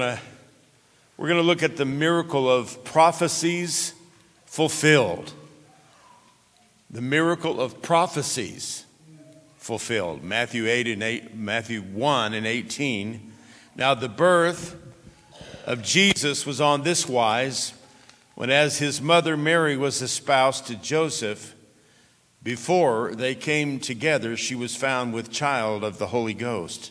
going to we're going to look at the miracle of prophecies fulfilled. The miracle of prophecies fulfilled. Matthew 8 and 8, Matthew 1 and 18. Now the birth of Jesus was on this wise when as his mother Mary was espoused to Joseph before they came together she was found with child of the Holy Ghost.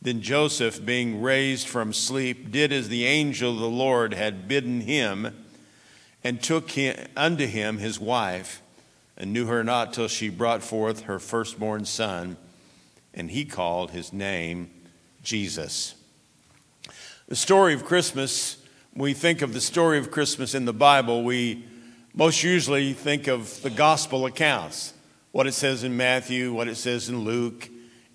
Then Joseph, being raised from sleep, did as the angel of the Lord had bidden him and took him, unto him his wife, and knew her not till she brought forth her firstborn son, and he called his name Jesus. The story of Christmas, we think of the story of Christmas in the Bible, we most usually think of the gospel accounts, what it says in Matthew, what it says in Luke,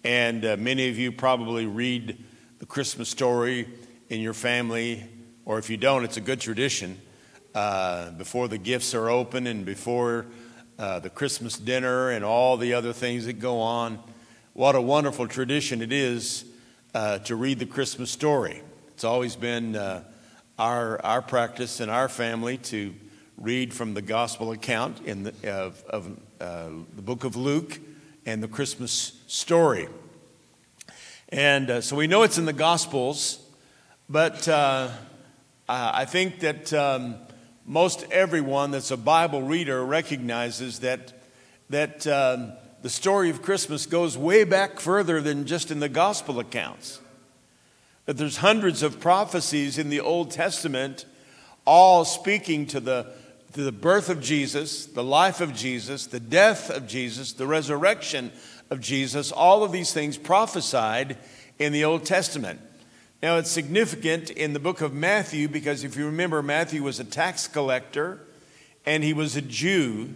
and uh, many of you probably read the Christmas story in your family, or if you don't, it's a good tradition uh, before the gifts are open and before uh, the Christmas dinner and all the other things that go on. What a wonderful tradition it is uh, to read the Christmas story. It's always been uh, our, our practice in our family to read from the gospel account in the, of, of uh, the book of Luke and the Christmas story. And uh, so we know it's in the Gospels, but I think that. Um, most everyone that's a Bible reader recognizes that, that um, the story of Christmas goes way back further than just in the gospel accounts. That there's hundreds of prophecies in the Old Testament, all speaking to the, the birth of Jesus, the life of Jesus, the death of Jesus, the resurrection of Jesus, all of these things prophesied in the Old Testament. Now, it's significant in the book of Matthew because if you remember, Matthew was a tax collector and he was a Jew.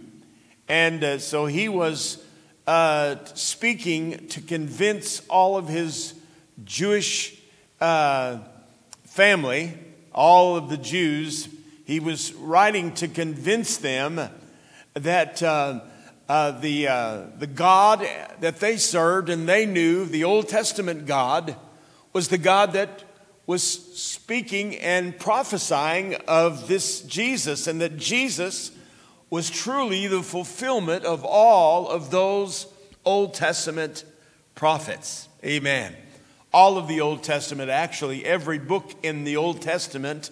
And uh, so he was uh, speaking to convince all of his Jewish uh, family, all of the Jews, he was writing to convince them that uh, uh, the, uh, the God that they served and they knew, the Old Testament God, was the God that was speaking and prophesying of this Jesus, and that Jesus was truly the fulfillment of all of those Old Testament prophets. Amen. All of the Old Testament, actually, every book in the Old Testament,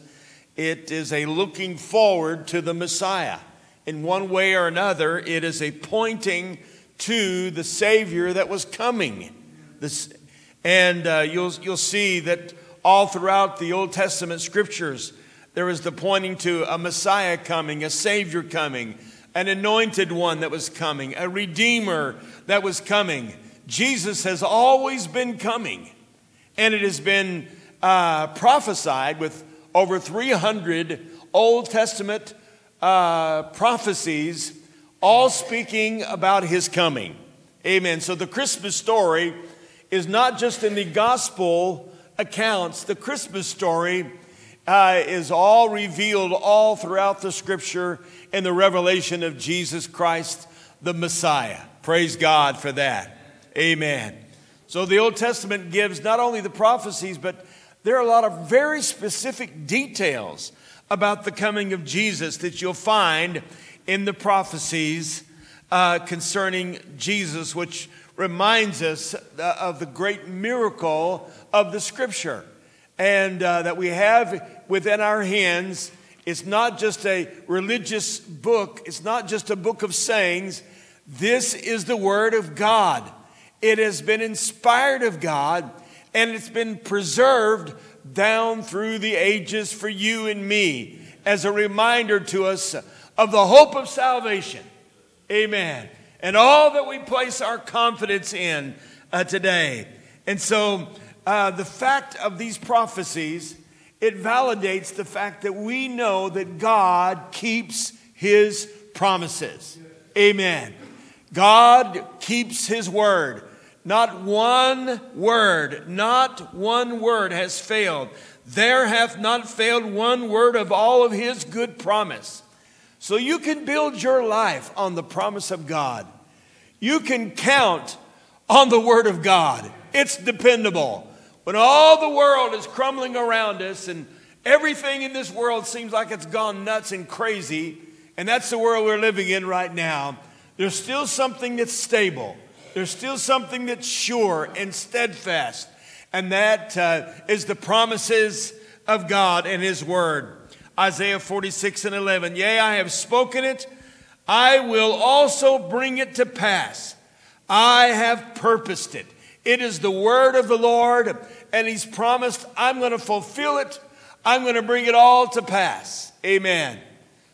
it is a looking forward to the Messiah. In one way or another, it is a pointing to the Savior that was coming. This, and uh, you'll, you'll see that all throughout the Old Testament scriptures, there is the pointing to a Messiah coming, a Savior coming, an anointed one that was coming, a Redeemer that was coming. Jesus has always been coming, and it has been uh, prophesied with over 300 Old Testament uh, prophecies, all speaking about his coming. Amen. So the Christmas story is not just in the gospel accounts, the Christmas story uh, is all revealed all throughout the scripture in the revelation of Jesus Christ, the Messiah. Praise God for that. Amen. So the Old Testament gives not only the prophecies, but there are a lot of very specific details about the coming of Jesus that you'll find in the prophecies uh, concerning Jesus, which reminds us uh, of the great miracle of the scripture and uh, that we have within our hands It's not just a religious book, it's not just a book of sayings. This is the Word of God. It has been inspired of God and it's been preserved down through the ages for you and me as a reminder to us of the hope of salvation. Amen. And all that we place our confidence in uh, today. And so, uh, the fact of these prophecies, it validates the fact that we know that God keeps his promises. Amen. God keeps his word. Not one word, not one word has failed. There hath not failed one word of all of his good promise. So you can build your life on the promise of God. You can count on the word of God. It's dependable. When all the world is crumbling around us and everything in this world seems like it's gone nuts and crazy, and that's the world we're living in right now, there's still something that's stable. There's still something that's sure and steadfast, and that uh, is the promises of God and His Word. Isaiah 46 and 11. Yea, I have spoken it, I will also bring it to pass. I have purposed it. It is the word of the Lord, and He's promised, I'm going to fulfill it. I'm going to bring it all to pass. Amen.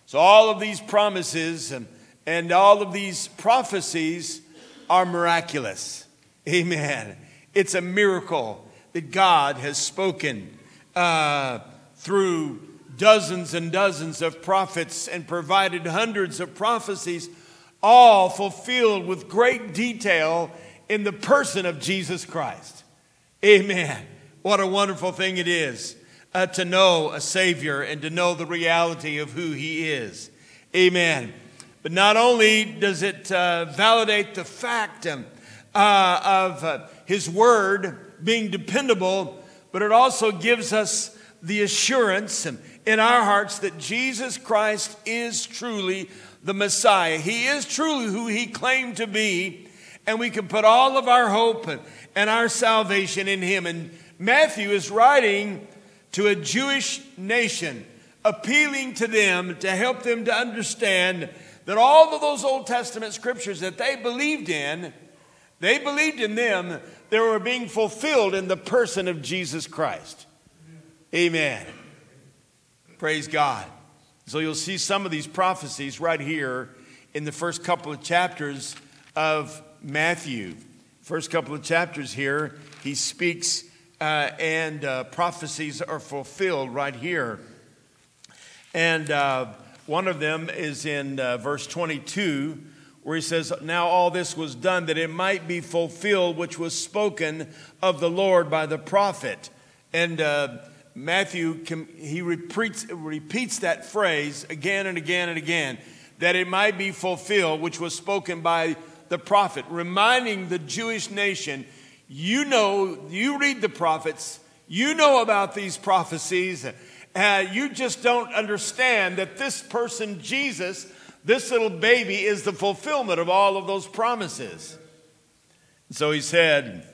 So, all of these promises and, and all of these prophecies are miraculous. Amen. It's a miracle that God has spoken uh, through dozens and dozens of prophets and provided hundreds of prophecies all fulfilled with great detail in the person of Jesus Christ. Amen. What a wonderful thing it is uh, to know a Savior and to know the reality of who He is. Amen. But not only does it uh, validate the fact um, uh, of uh, His Word being dependable, but it also gives us the assurance in our hearts that Jesus Christ is truly the Messiah. He is truly who he claimed to be, and we can put all of our hope and our salvation in him. And Matthew is writing to a Jewish nation, appealing to them to help them to understand that all of those Old Testament scriptures that they believed in, they believed in them, they were being fulfilled in the person of Jesus Christ. Amen. Praise God. So you'll see some of these prophecies right here in the first couple of chapters of Matthew. First couple of chapters here, he speaks uh, and uh, prophecies are fulfilled right here. And uh, one of them is in uh, verse 22, where he says, Now all this was done that it might be fulfilled, which was spoken of the Lord by the prophet. And uh, Matthew, he repeats, repeats that phrase again and again and again, that it might be fulfilled, which was spoken by the prophet, reminding the Jewish nation, you know, you read the prophets, you know about these prophecies, uh, you just don't understand that this person, Jesus, this little baby, is the fulfillment of all of those promises. So he said,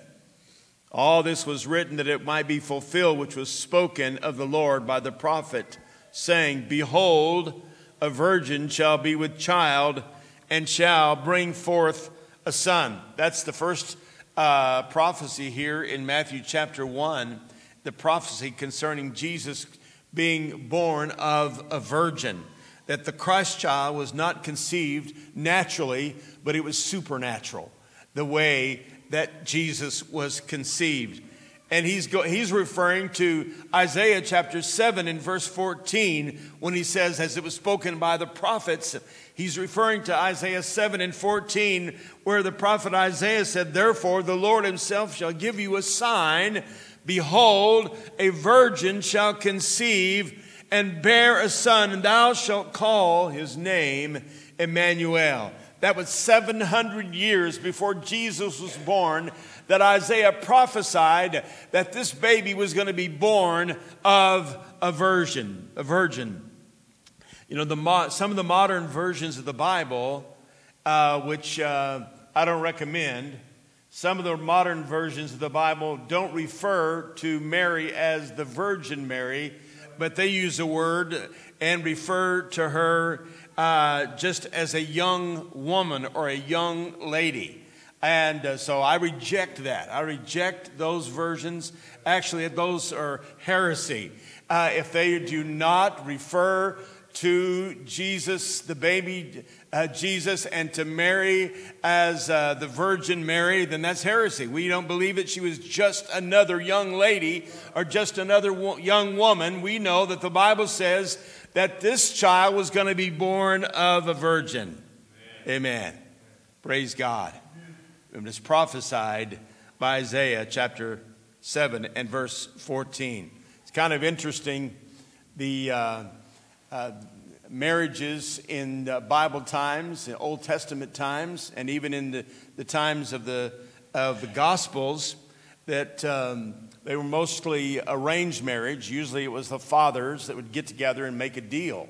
all this was written that it might be fulfilled, which was spoken of the Lord by the prophet, saying, Behold, a virgin shall be with child and shall bring forth a son. That's the first uh, prophecy here in Matthew chapter 1, the prophecy concerning Jesus being born of a virgin. That the Christ child was not conceived naturally, but it was supernatural. The way that Jesus was conceived. And he's, go, he's referring to Isaiah chapter 7 and verse 14 when he says, as it was spoken by the prophets, he's referring to Isaiah 7 and 14 where the prophet Isaiah said, Therefore the Lord himself shall give you a sign. Behold, a virgin shall conceive and bear a son, and thou shalt call his name Emmanuel. That was 700 years before Jesus was born that Isaiah prophesied that this baby was going to be born of a virgin, a virgin. You know, the, some of the modern versions of the Bible, uh, which uh, I don't recommend, some of the modern versions of the Bible don't refer to Mary as the Virgin Mary, but they use a word and refer to her uh, just as a young woman or a young lady. And uh, so I reject that. I reject those versions. Actually, those are heresy. Uh, if they do not refer to Jesus, the baby uh, Jesus, and to Mary as uh, the Virgin Mary, then that's heresy. We don't believe that she was just another young lady or just another wo- young woman. We know that the Bible says that this child was going to be born of a virgin. Amen. Amen. Praise God. It was prophesied by Isaiah chapter 7 and verse 14. It's kind of interesting the uh, uh, marriages in Bible times, in Old Testament times, and even in the, the times of the, of the Gospels, that um, they were mostly arranged marriage. Usually it was the fathers that would get together and make a deal,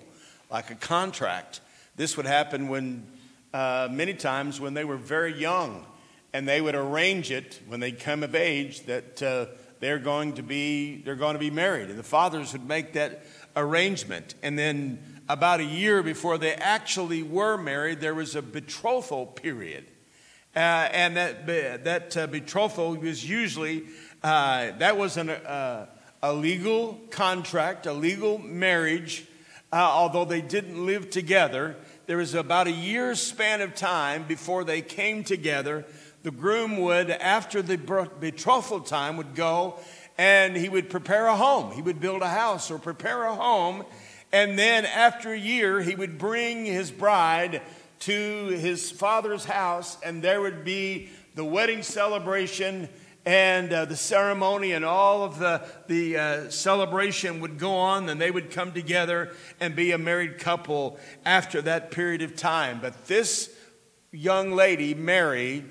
like a contract. This would happen when, uh, many times, when they were very young and they would arrange it when they come of age that uh, they're going to be they're going to be married. And the fathers would make that arrangement. And then about a year before they actually were married there was a betrothal period. Uh, and that that uh, betrothal was usually uh, that was an, uh, a legal contract a legal marriage. Uh, although they didn't live together there was about a year's span of time before they came together the groom would, after the betrothal time, would go and he would prepare a home. He would build a house or prepare a home. And then after a year, he would bring his bride to his father's house, and there would be the wedding celebration and uh, the ceremony and all of the, the uh, celebration would go on, and they would come together and be a married couple after that period of time. But this young lady, Mary,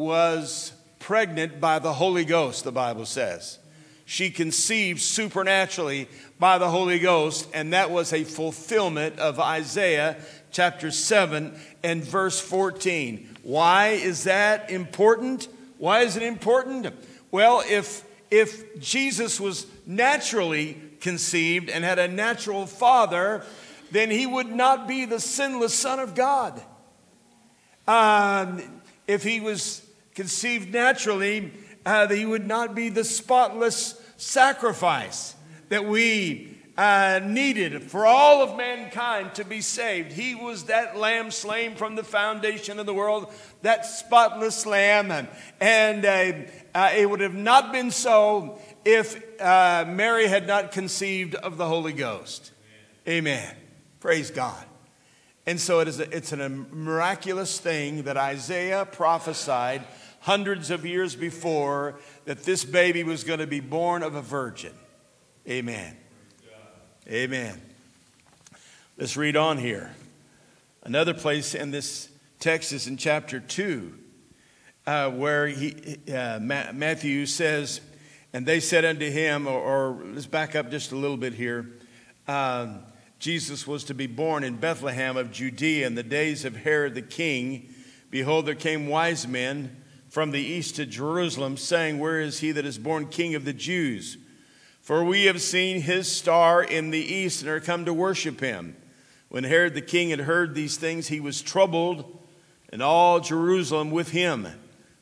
was pregnant by the Holy Ghost, the Bible says. She conceived supernaturally by the Holy Ghost, and that was a fulfillment of Isaiah chapter 7 and verse 14. Why is that important? Why is it important? Well, if, if Jesus was naturally conceived and had a natural father, then he would not be the sinless Son of God. Um, if he was conceived naturally, uh, that he would not be the spotless sacrifice that we uh, needed for all of mankind to be saved. He was that lamb slain from the foundation of the world, that spotless lamb. And, and uh, uh it would have not been so if uh, Mary had not conceived of the Holy Ghost. Amen. Amen. Praise God. And so it is a, it's a miraculous thing that Isaiah prophesied hundreds of years before that this baby was going to be born of a virgin. Amen. Amen. Let's read on here. Another place in this text is in chapter 2, uh, where he, uh, Matthew says, And they said unto him, or, or let's back up just a little bit here. Um, Jesus was to be born in Bethlehem of Judea in the days of Herod the king. Behold, there came wise men from the east to Jerusalem, saying, Where is he that is born king of the Jews? For we have seen his star in the east and are come to worship him. When Herod the king had heard these things, he was troubled, and all Jerusalem with him.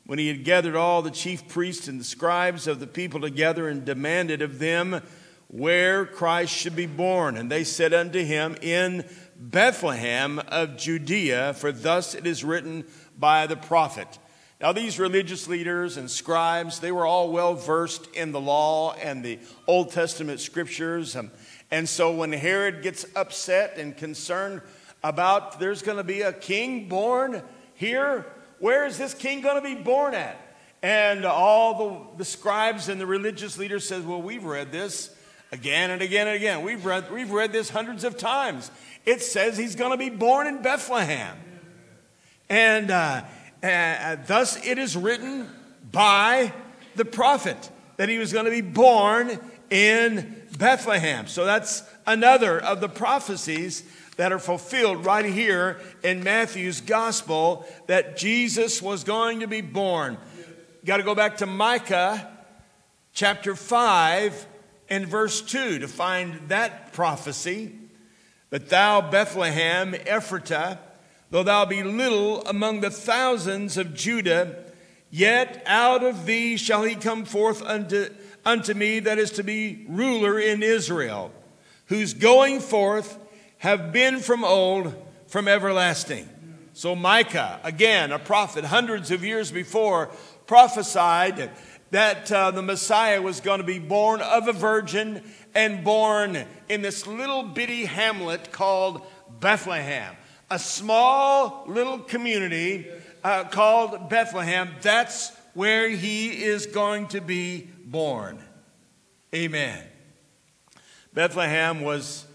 When he had gathered all the chief priests and the scribes of the people together and demanded of them where Christ should be born. And they said unto him, In Bethlehem of Judea, for thus it is written by the prophet. Now, these religious leaders and scribes, they were all well versed in the law and the Old Testament scriptures. Um, and so when Herod gets upset and concerned about there's going to be a king born here, where is this king going to be born at? And all the, the scribes and the religious leaders says, well, we've read this again and again and again. We've read, we've read this hundreds of times. It says he's going to be born in Bethlehem. And, uh, uh, thus it is written by the prophet that he was going to be born in Bethlehem. So that's another of the prophecies that are fulfilled right here in Matthew's gospel that Jesus was going to be born. Got to go back to Micah chapter 5 and verse 2 to find that prophecy. But thou, Bethlehem, Ephratah, though thou be little among the thousands of Judah, yet out of thee shall he come forth unto, unto me that is to be ruler in Israel, whose going forth have been from old, from everlasting. So Micah, again, a prophet hundreds of years before, prophesied that uh, the Messiah was going to be born of a virgin and born in this little bitty hamlet called Bethlehem, a small little community uh, called Bethlehem. That's where he is going to be born. Amen. Bethlehem was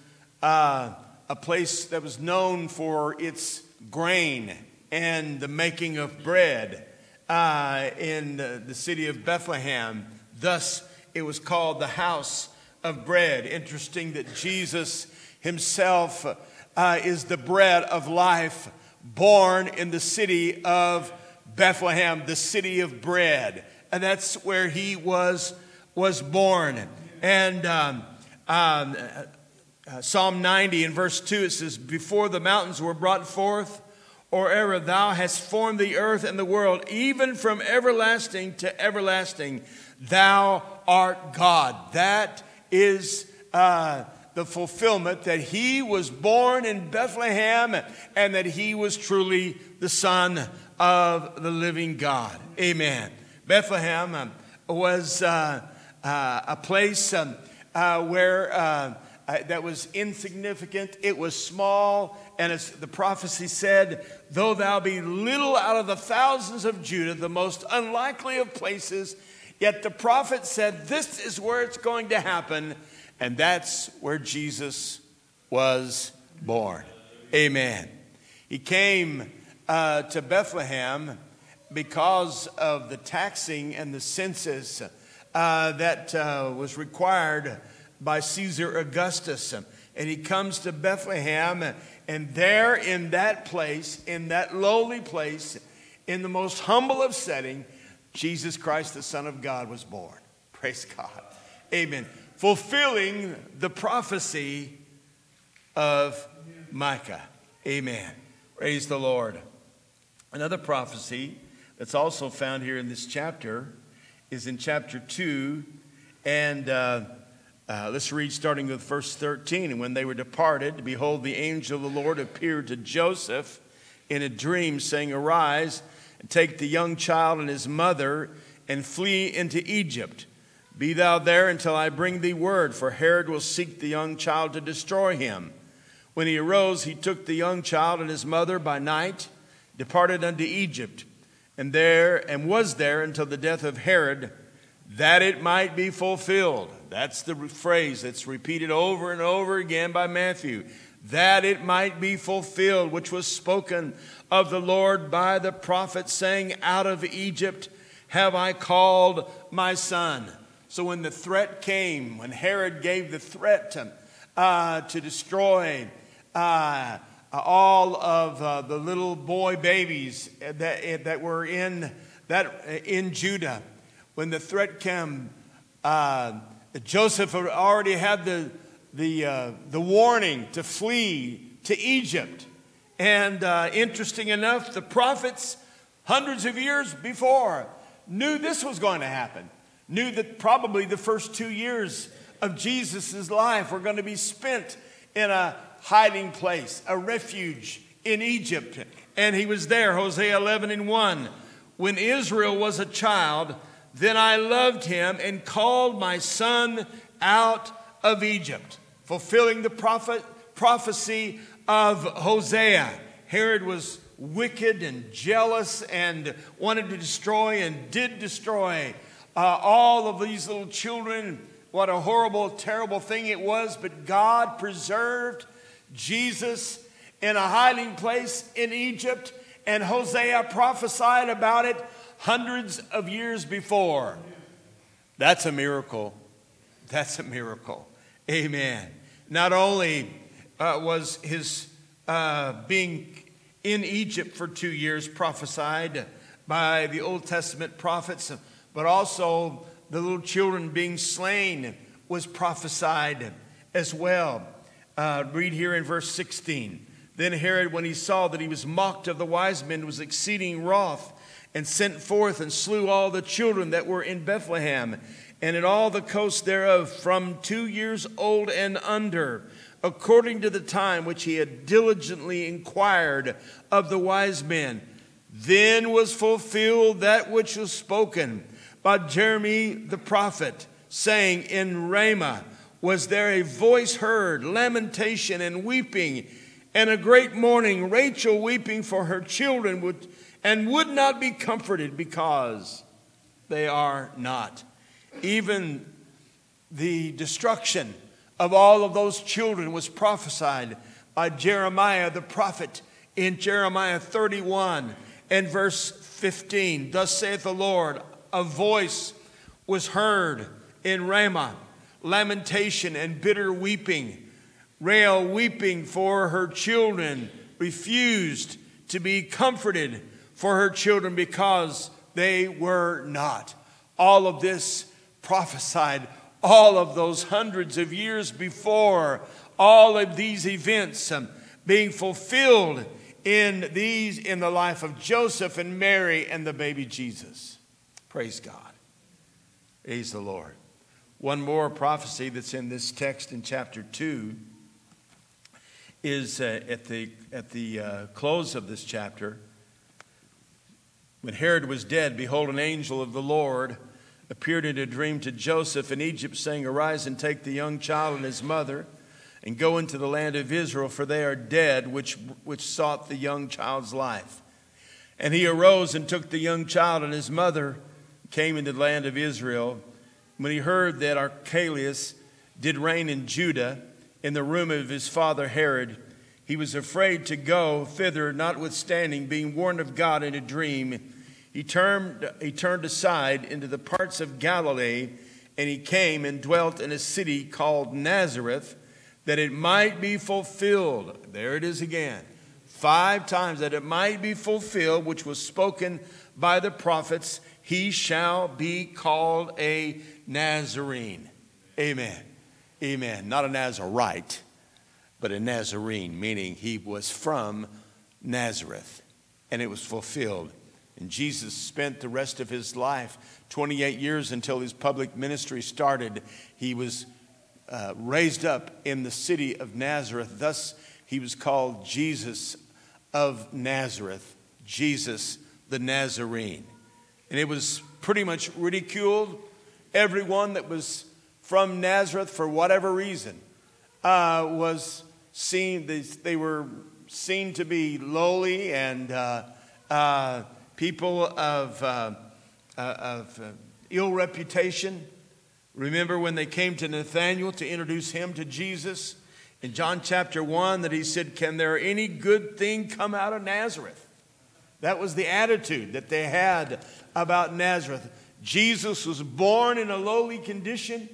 uh, a place that was known for its grain and the making of bread uh, in the, the city of Bethlehem. Thus, it was called the house of bread. Interesting that Jesus himself uh, is the bread of life, born in the city of Bethlehem, the city of bread. And that's where he was, was born. And um, um, uh, Psalm 90 in verse 2, it says, Before the mountains were brought forth, or ever thou hast formed the earth and the world, even from everlasting to everlasting, thou art God. That is uh, the fulfillment that he was born in Bethlehem and that he was truly the Son of the living God. Amen. Bethlehem uh, was uh, uh, a place um, uh, where uh, that was insignificant, it was small, and as the prophecy said, though thou be little out of the thousands of Judah, the most unlikely of places, yet the prophet said, This is where it's going to happen, and that's where Jesus was born. Amen. He came uh, to Bethlehem because of the taxing and the census uh, that uh, was required by Caesar Augustus. And he comes to Bethlehem and there in that place, in that lowly place, in the most humble of setting, Jesus Christ, the Son of God, was born. Praise God. Amen. Fulfilling the prophecy of Micah. Amen. Praise the Lord. Another prophecy that's also found here in this chapter is in chapter 2 and uh, uh, let's read starting with verse 13. And when they were departed, behold, the angel of the Lord appeared to Joseph in a dream, saying, Arise and take the young child and his mother and flee into Egypt. Be thou there until I bring thee word, for Herod will seek the young child to destroy him. When he arose, he took the young child and his mother by night, departed unto Egypt, and there and was there until the death of Herod, that it might be fulfilled that's the phrase that's repeated over and over again by Matthew. That it might be fulfilled, which was spoken of the Lord by the prophet, saying, Out of Egypt have I called my son. So when the threat came, when Herod gave the threat to, uh, to destroy uh, all of uh, the little boy babies that, that were in, that, in Judah, when the threat came, uh, Joseph already had the, the, uh, the warning to flee to Egypt. And uh, interesting enough, the prophets, hundreds of years before, knew this was going to happen, knew that probably the first two years of Jesus' life were going to be spent in a hiding place, a refuge in Egypt. And he was there, Hosea 11 and 1. When Israel was a child, then I loved him and called my son out of Egypt, fulfilling the prophet, prophecy of Hosea. Herod was wicked and jealous and wanted to destroy and did destroy uh, all of these little children. What a horrible, terrible thing it was, but God preserved Jesus in a hiding place in Egypt, and Hosea prophesied about it hundreds of years before. That's a miracle. That's a miracle. Amen. Not only uh, was his uh, being in Egypt for two years prophesied by the Old Testament prophets, but also the little children being slain was prophesied as well. Uh, read here in verse 16. Then Herod, when he saw that he was mocked of the wise men, was exceeding wroth, and sent forth and slew all the children that were in Bethlehem and in all the coasts thereof from two years old and under, according to the time which he had diligently inquired of the wise men. Then was fulfilled that which was spoken by Jeremy the prophet, saying, In Ramah was there a voice heard, lamentation and weeping, and a great mourning, Rachel weeping for her children, would, and would not be comforted because they are not. Even the destruction of all of those children was prophesied by Jeremiah the prophet in Jeremiah 31 and verse 15. Thus saith the Lord, a voice was heard in Ramah, lamentation and bitter weeping. Rahel weeping for her children, refused to be comforted for her children because they were not. All of this prophesied all of those hundreds of years before, all of these events um, being fulfilled in these in the life of Joseph and Mary and the baby Jesus. Praise God. Praise the Lord. One more prophecy that's in this text in chapter 2 is uh, at the, at the uh, close of this chapter. When Herod was dead, behold, an angel of the Lord appeared in a dream to Joseph in Egypt, saying, Arise and take the young child and his mother, and go into the land of Israel, for they are dead which, which sought the young child's life. And he arose and took the young child and his mother, came into the land of Israel. When he heard that Archelaus did reign in Judah, in the room of his father Herod, he was afraid to go thither, notwithstanding being warned of God in a dream he turned, he turned aside into the parts of Galilee, and he came and dwelt in a city called Nazareth, that it might be fulfilled. There it is again. Five times that it might be fulfilled, which was spoken by the prophets, he shall be called a Nazarene. Amen. Amen. Not a Nazarite, but a Nazarene, meaning he was from Nazareth, and it was fulfilled and Jesus spent the rest of his life, 28 years until his public ministry started. He was uh, raised up in the city of Nazareth. Thus, he was called Jesus of Nazareth, Jesus the Nazarene. And it was pretty much ridiculed. Everyone that was from Nazareth, for whatever reason, uh, was seen, they, they, were seen to be lowly and uh, uh people of, uh, uh, of uh, ill reputation. Remember when they came to Nathanael to introduce him to Jesus in John chapter 1 that he said, Can there any good thing come out of Nazareth? That was the attitude that they had about Nazareth. Jesus was born in a lowly condition.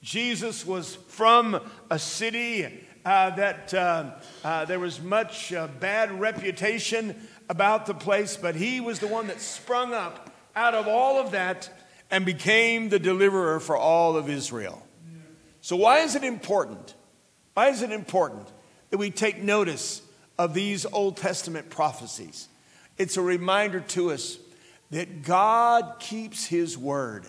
Jesus was from a city uh, that uh, uh, there was much uh, bad reputation about the place, but he was the one that sprung up out of all of that and became the deliverer for all of Israel. So, why is it important? Why is it important that we take notice of these Old Testament prophecies? It's a reminder to us that God keeps His word,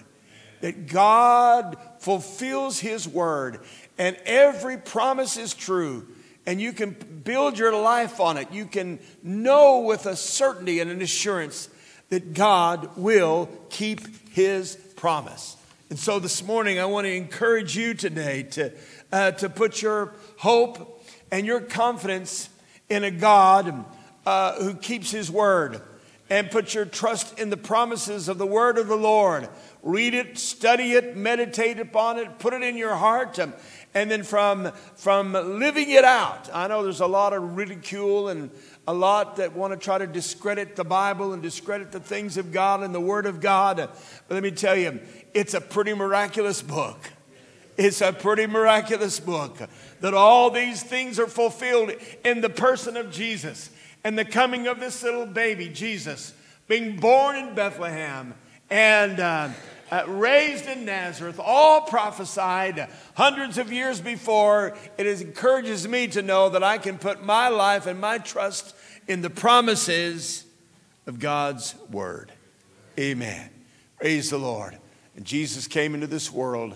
that God fulfills His word, and every promise is true and you can build your life on it. You can know with a certainty and an assurance that God will keep his promise. And so this morning, I want to encourage you today to, uh, to put your hope and your confidence in a God uh, who keeps his word and put your trust in the promises of the word of the Lord. Read it, study it, meditate upon it, put it in your heart. Um, and then from, from living it out, I know there's a lot of ridicule and a lot that want to try to discredit the Bible and discredit the things of God and the Word of God. But let me tell you, it's a pretty miraculous book. It's a pretty miraculous book that all these things are fulfilled in the person of Jesus and the coming of this little baby, Jesus, being born in Bethlehem and, uh, uh, raised in Nazareth, all prophesied hundreds of years before. It encourages me to know that I can put my life and my trust in the promises of God's word. Amen. Praise the Lord. And Jesus came into this world,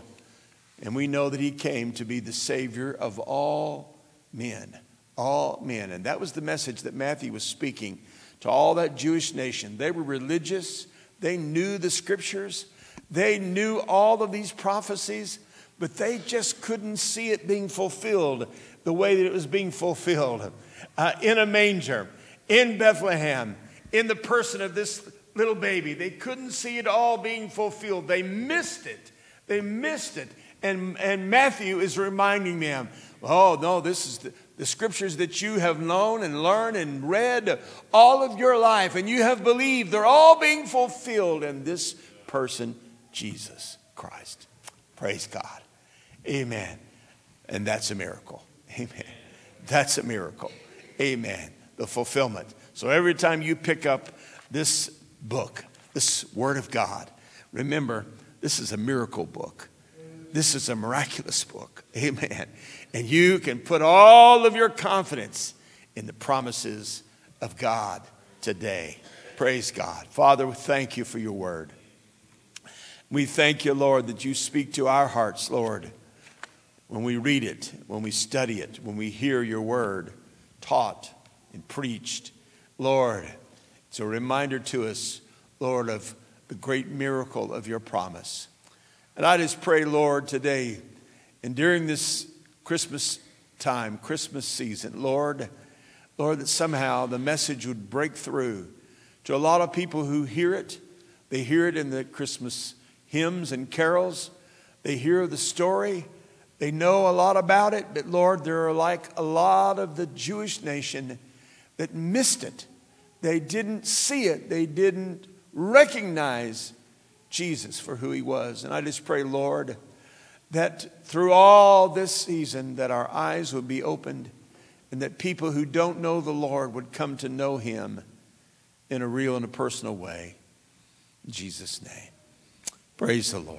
and we know that he came to be the Savior of all men. All men. And that was the message that Matthew was speaking to all that Jewish nation. They were religious, they knew the scriptures, they knew all of these prophecies, but they just couldn't see it being fulfilled the way that it was being fulfilled uh, in a manger, in Bethlehem, in the person of this little baby. They couldn't see it all being fulfilled. They missed it. They missed it. And, and Matthew is reminding them, oh, no, this is the, the scriptures that you have known and learned and read all of your life and you have believed, they're all being fulfilled in this person, Jesus Christ. Praise God. Amen. And that's a miracle. Amen. That's a miracle. Amen. The fulfillment. So every time you pick up this book, this Word of God, remember, this is a miracle book. This is a miraculous book. Amen. And you can put all of your confidence in the promises of God today. Praise God. Father, thank you for your word. We thank you, Lord, that you speak to our hearts, Lord, when we read it, when we study it, when we hear your word taught and preached. Lord, it's a reminder to us, Lord, of the great miracle of your promise. And I just pray, Lord, today and during this Christmas time, Christmas season, Lord, Lord, that somehow the message would break through to a lot of people who hear it. They hear it in the Christmas hymns and carols. They hear the story. They know a lot about it, but Lord, there are like a lot of the Jewish nation that missed it. They didn't see it. They didn't recognize Jesus for who he was. And I just pray, Lord, that through all this season that our eyes would be opened and that people who don't know the Lord would come to know him in a real and a personal way. In Jesus' name. Praise the Lord.